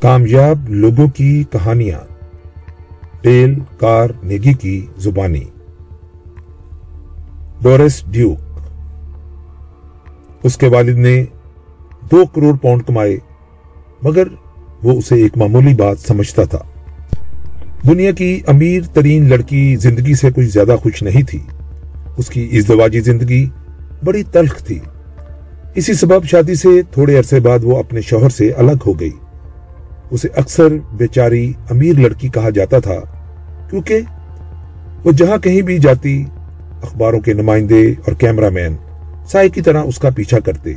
کامیاب لوگوں کی کہانیاں۔ ڈیل کار نیگی کی زبانی۔ Doors duke. اس کے والد نے دو کروڑ پاؤنڈ کمائے، مگر وہ اسے ایک معمولی بات سمجھتا تھا۔ دنیا کی امیر ترین لڑکی زندگی سے کچھ زیادہ خوش نہیں تھی۔ اس کی ازدواجی زندگی بڑی تلخ تھی۔ اسی سبب شادی سے تھوڑے عرصے بعد وہ اپنے شوہر سے الگ ہو گئی۔ اسے اکثر بیچاری امیر لڑکی کہا جاتا تھا، کیونکہ وہ جہاں کہیں بھی جاتی، اخباروں کے نمائندے اور کیمرہ مین سائے کی طرح اس کا پیچھا کرتے۔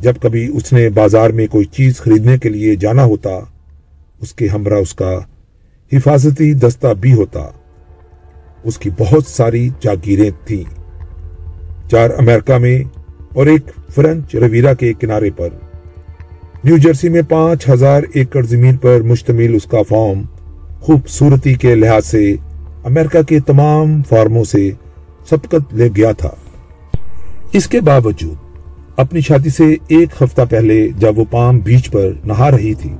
جب کبھی اس نے بازار میں کوئی چیز خریدنے کے لیے جانا ہوتا، اس کے ہمراہ اس کا حفاظتی دستہ بھی ہوتا۔ اس کی بہت ساری جاگیریں تھیں۔ چار امریکہ میں اور ایک فرنچ رویرا کے کنارے پر۔ نیو جرسی میں پانچ ہزار ایکڑ زمین پر مشتمل اس کا فارم خوبصورتی کے لحاظ سے امریکہ کے تمام فارموں سے سبقت لے گیا تھا۔ اس کے باوجود، اپنی شادی سے ایک ہفتہ پہلے جب وہ پام بیچ پر نہا رہی تھی،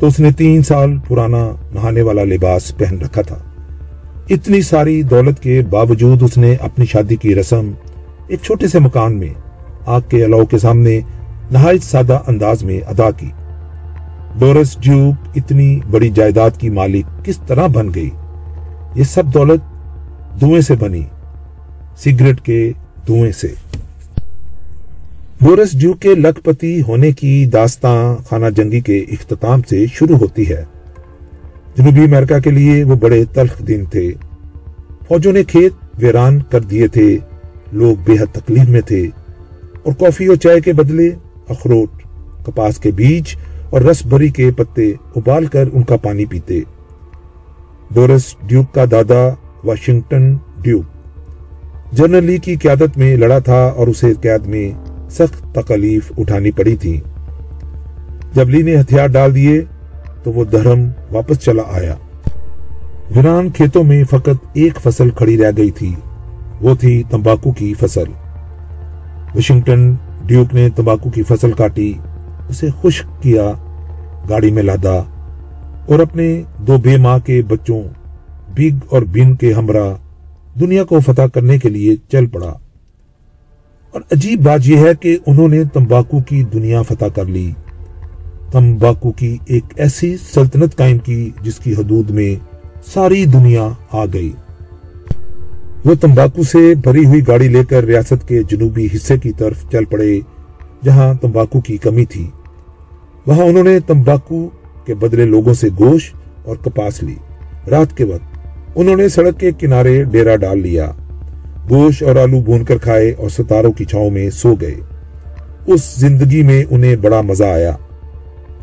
تو اس نے تین سال پرانا نہانے والا لباس پہن رکھا تھا۔ اتنی ساری دولت کے باوجود اس نے اپنی شادی کی رسم ایک چھوٹے سے مکان میں آگ کے الاؤ کے سامنے نہایت سادہ انداز میں ادا کی۔ ڈورس ڈیوک اتنی بڑی جائیداد کی مالک کس طرح بن گئی؟ یہ سب دولت دھوئیں سے بنی، سگریٹ کے دھوئیں سے۔ بورس ڈیو کے لکھ پتی ہونے کی داستان خانہ جنگی کے اختتام سے شروع ہوتی ہے۔ جنوبی امریکہ کے لیے وہ بڑے تلخ دن تھے۔ فوجوں نے کھیت ویران کر دیے تھے۔ لوگ بے حد تکلیف میں تھے۔ اور کافی اور چائے کے بدلے اخروٹ، کپاس کے بیج اور رس بری کے پتے ابال کر ان کا پانی پیتے۔ ڈورس ڈیوک کا دادا، واشنگٹن ڈیوک۔ جنرل لی کی قیادت میں لڑا تھا اور اسے قید میں سخت تکلیف اٹھانی پڑی تھی۔ جب لی نے ہتھیار ڈال دیے تو وہ دھرم واپس چلا آیا۔ ویران کھیتوں میں فقط ایک فصل کھڑی رہ گئی تھی۔ وہ تھی تمباکو کی فصل۔ واشنگٹن ڈیوک نے تمباکو کی فصل کاٹی، اسے خشک کیا، گاڑی میں لادا اور اپنے دو بے ماں کے بچوں بگ اور بن کے ہمراہ، دنیا کو فتح کرنے کے لیے چل پڑا۔ اور عجیب بات یہ ہے کہ انہوں نے تمباکو کی دنیا فتح کر لی۔ تمباکو کی ایک ایسی سلطنت قائم کی جس کی حدود میں ساری دنیا آ گئی۔ وہ تمباکو سے بھری ہوئی گاڑی لے کر ریاست کے جنوبی حصے کی طرف چل پڑے، جہاں تمباکو کی کمی تھی۔ وہاں انہوں نے تمباکو کے بدلے لوگوں سے گوشت اور کپاس لی۔ رات کے وقت انہوں نے سڑک کے کنارے ڈیرا ڈال لیا۔ گوشت اور آلو بھون کر کھائے اور ستاروں کی چھاؤں میں سو گئے۔ اس زندگی میں انہیں بڑا مزہ آیا۔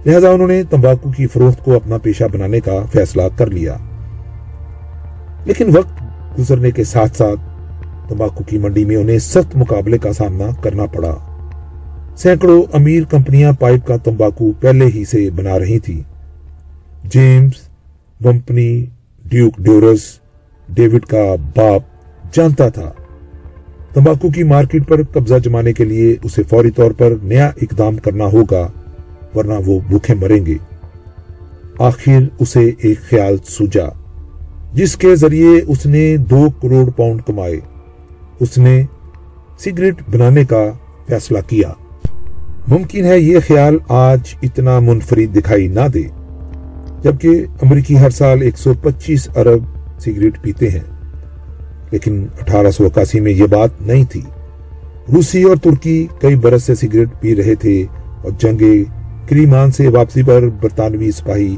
لہذا انہوں نے تمباکو کی فروخت کو اپنا پیشہ بنانے کا فیصلہ کر لیا۔ لیکن وقت گزرنے کے ساتھ ساتھ تمباکو کی منڈی میں انہیں سخت مقابلے کا سامنا کرنا پڑا۔ سینکڑوں امیر کمپنیاں پائپ کا تمباکو پہلے ہی سے بنا رہی تھی جیمز بمپنی ڈیوک ڈیورس، ڈیوڈ کا باپ جانتا تھا۔ تمباکو کی مارکیٹ پر قبضہ جمانے کے لیے اسے فوری طور پر نیا اقدام کرنا ہوگا، ورنہ وہ بھوکے مریں گے۔ آخر اسے ایک خیال سوجا۔ جس کے ذریعے اس نے دو کروڑ پاؤنڈ کمائے۔ اس نے سگریٹ بنانے کا فیصلہ کیا۔ ممکن ہے یہ خیال آج اتنا منفرد دکھائی نہ دے، جبکہ امریکی ہر سال ایک سو پچیس ارب سگریٹ پیتے ہیں۔ لیکن اٹھارہ سو اکاسی میں یہ بات نہیں تھی۔ روسی اور ترکی کئی برس سے سگریٹ پی رہے تھے اور جنگ کریمان سے واپسی پر برطانوی سپاہی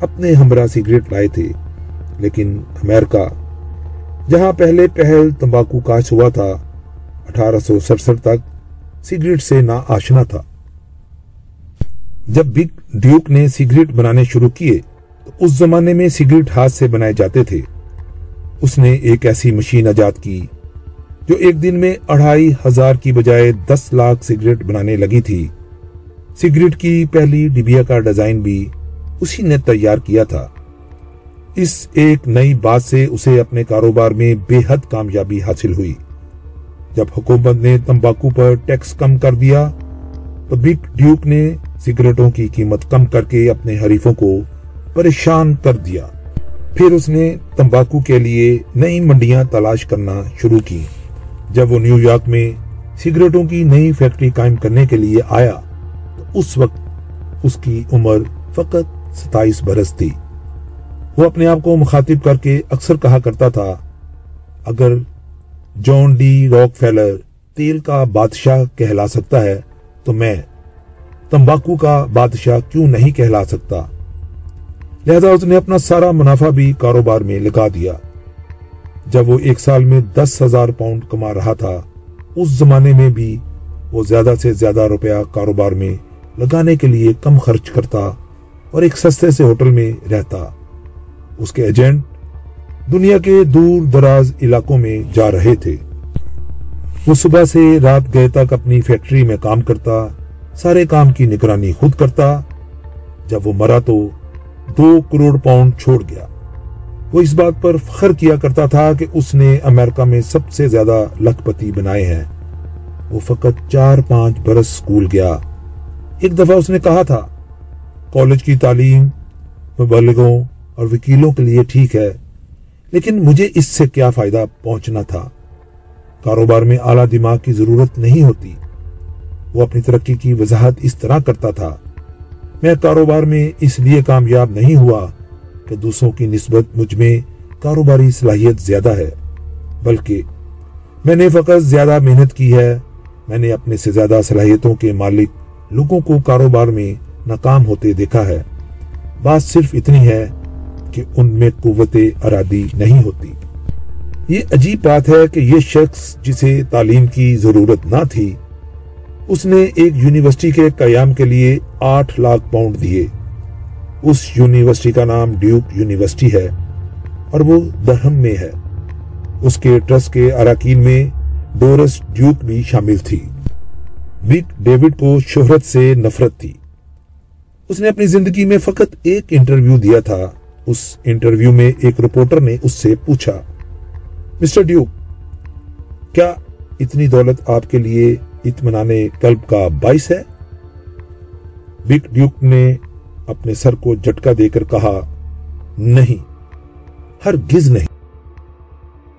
اپنے ہمراہ سگریٹ لائے تھے۔ لیکن امریکہ، جہاں پہلے پہل تمباکو کاش ہوا تھا، اٹھارہ سو سڑسٹھ تک سگریٹ سے نہ آشنا تھا۔ جب بگ ڈیوک نے سگریٹ بنانے شروع کیے، تو اس زمانے میں سگریٹ ہاتھ سے بنائے جاتے تھے۔ اس نے ایک ایسی مشین ایجاد کی جو ایک دن میں اڑھائی ہزار کی بجائے دس لاکھ سگریٹ بنانے لگی تھی۔ سگریٹ کی پہلی ڈبیا کا ڈیزائن بھی اسی نے تیار کیا تھا۔ اس ایک نئی بات سے اسے اپنے کاروبار میں بے حد کامیابی حاصل ہوئی۔ جب حکومت نے تمباکو پر ٹیکس کم کر دیا، تو بگ ڈیوک نے سگریٹوں کی قیمت کم کر کے اپنے حریفوں کو پریشان کر دیا۔ پھر اس نے تمباکو کے لیے نئی منڈیاں تلاش کرنا شروع کی۔ جب وہ نیو یارک میں سگریٹوں کی نئی فیکٹری قائم کرنے کے لیے آیا، تو اس وقت اس کی عمر فقط ستائیس برس تھی۔ وہ اپنے آپ کو مخاطب کر کے اکثر کہا کرتا تھا، اگر جان ڈی راک فیلر تیل کا بادشاہ کہلا سکتا ہے، تو میں تمباکو کا بادشاہ کیوں نہیں کہلا سکتا؟ لہذا اس نے اپنا سارا منافع بھی کاروبار میں لگا دیا۔ جب وہ ایک سال میں دس ہزار پاؤنڈ کما رہا تھا، اس زمانے میں بھی وہ زیادہ سے زیادہ روپیہ کاروبار میں لگانے کے لیے کم خرچ کرتا اور ایک سستے سے ہوٹل میں رہتا۔ اس کے ایجنٹ دنیا کے دور دراز علاقوں میں جا رہے تھے۔ وہ صبح سے رات گئے تک اپنی فیکٹری میں کام کرتا، سارے کام کی نگرانی خود کرتا۔ جب وہ مرا تو دو کروڑ پاؤنڈ چھوڑ گیا۔ وہ اس بات پر فخر کیا کرتا تھا کہ اس نے امریکہ میں سب سے زیادہ لکھ پتی بنائے ہیں۔ وہ فقط چار پانچ برس سکول گیا۔ ایک دفعہ اس نے کہا تھا، کالج کی تعلیم مبلغوں اور وکیلوں کے لیے ٹھیک ہے، لیکن مجھے اس سے کیا فائدہ پہنچنا تھا؟ کاروبار میں اعلیٰ دماغ کی ضرورت نہیں ہوتی۔ وہ اپنی ترقی کی وضاحت اس طرح کرتا تھا۔ میں کاروبار میں اس لیے کامیاب نہیں ہوا کہ دوسروں کی نسبت مجھ میں کاروباری صلاحیت زیادہ ہے، بلکہ میں نے فقط زیادہ محنت کی ہے۔ میں نے اپنے سے زیادہ صلاحیتوں کے مالک لوگوں کو کاروبار میں ناکام ہوتے دیکھا ہے۔ بات صرف اتنی ہے کہ ان میں قوت ارادی نہیں ہوتی۔ یہ عجیب بات ہے کہ یہ شخص جسے تعلیم کی ضرورت نہ تھی، اس نے ایک یونیورسٹی کے قیام کے لیے آٹھ لاکھ پاؤنڈ دیے۔ اس یونیورسٹی کا نام ڈیوک یونیورسٹی ہے اور وہ درہم میں ہے۔ اس کے ٹرسٹ کے اراکین میں ڈورس ڈیوک بھی شامل تھی۔ بک ڈیوڈ کو شہرت سے نفرت تھی۔ اس نے اپنی زندگی میں فقط ایک انٹرویو دیا تھا۔ اس انٹرویو میں ایک رپورٹر نے اس سے پوچھا، مسٹر ڈیوک، کیا اتنی دولت آپ کے لیے اطمینان قلب کا باعث ہے؟ بگ ڈیوک نے اپنے سر کو جھٹکا دے کر کہا، نہیں ہر گز نہیں۔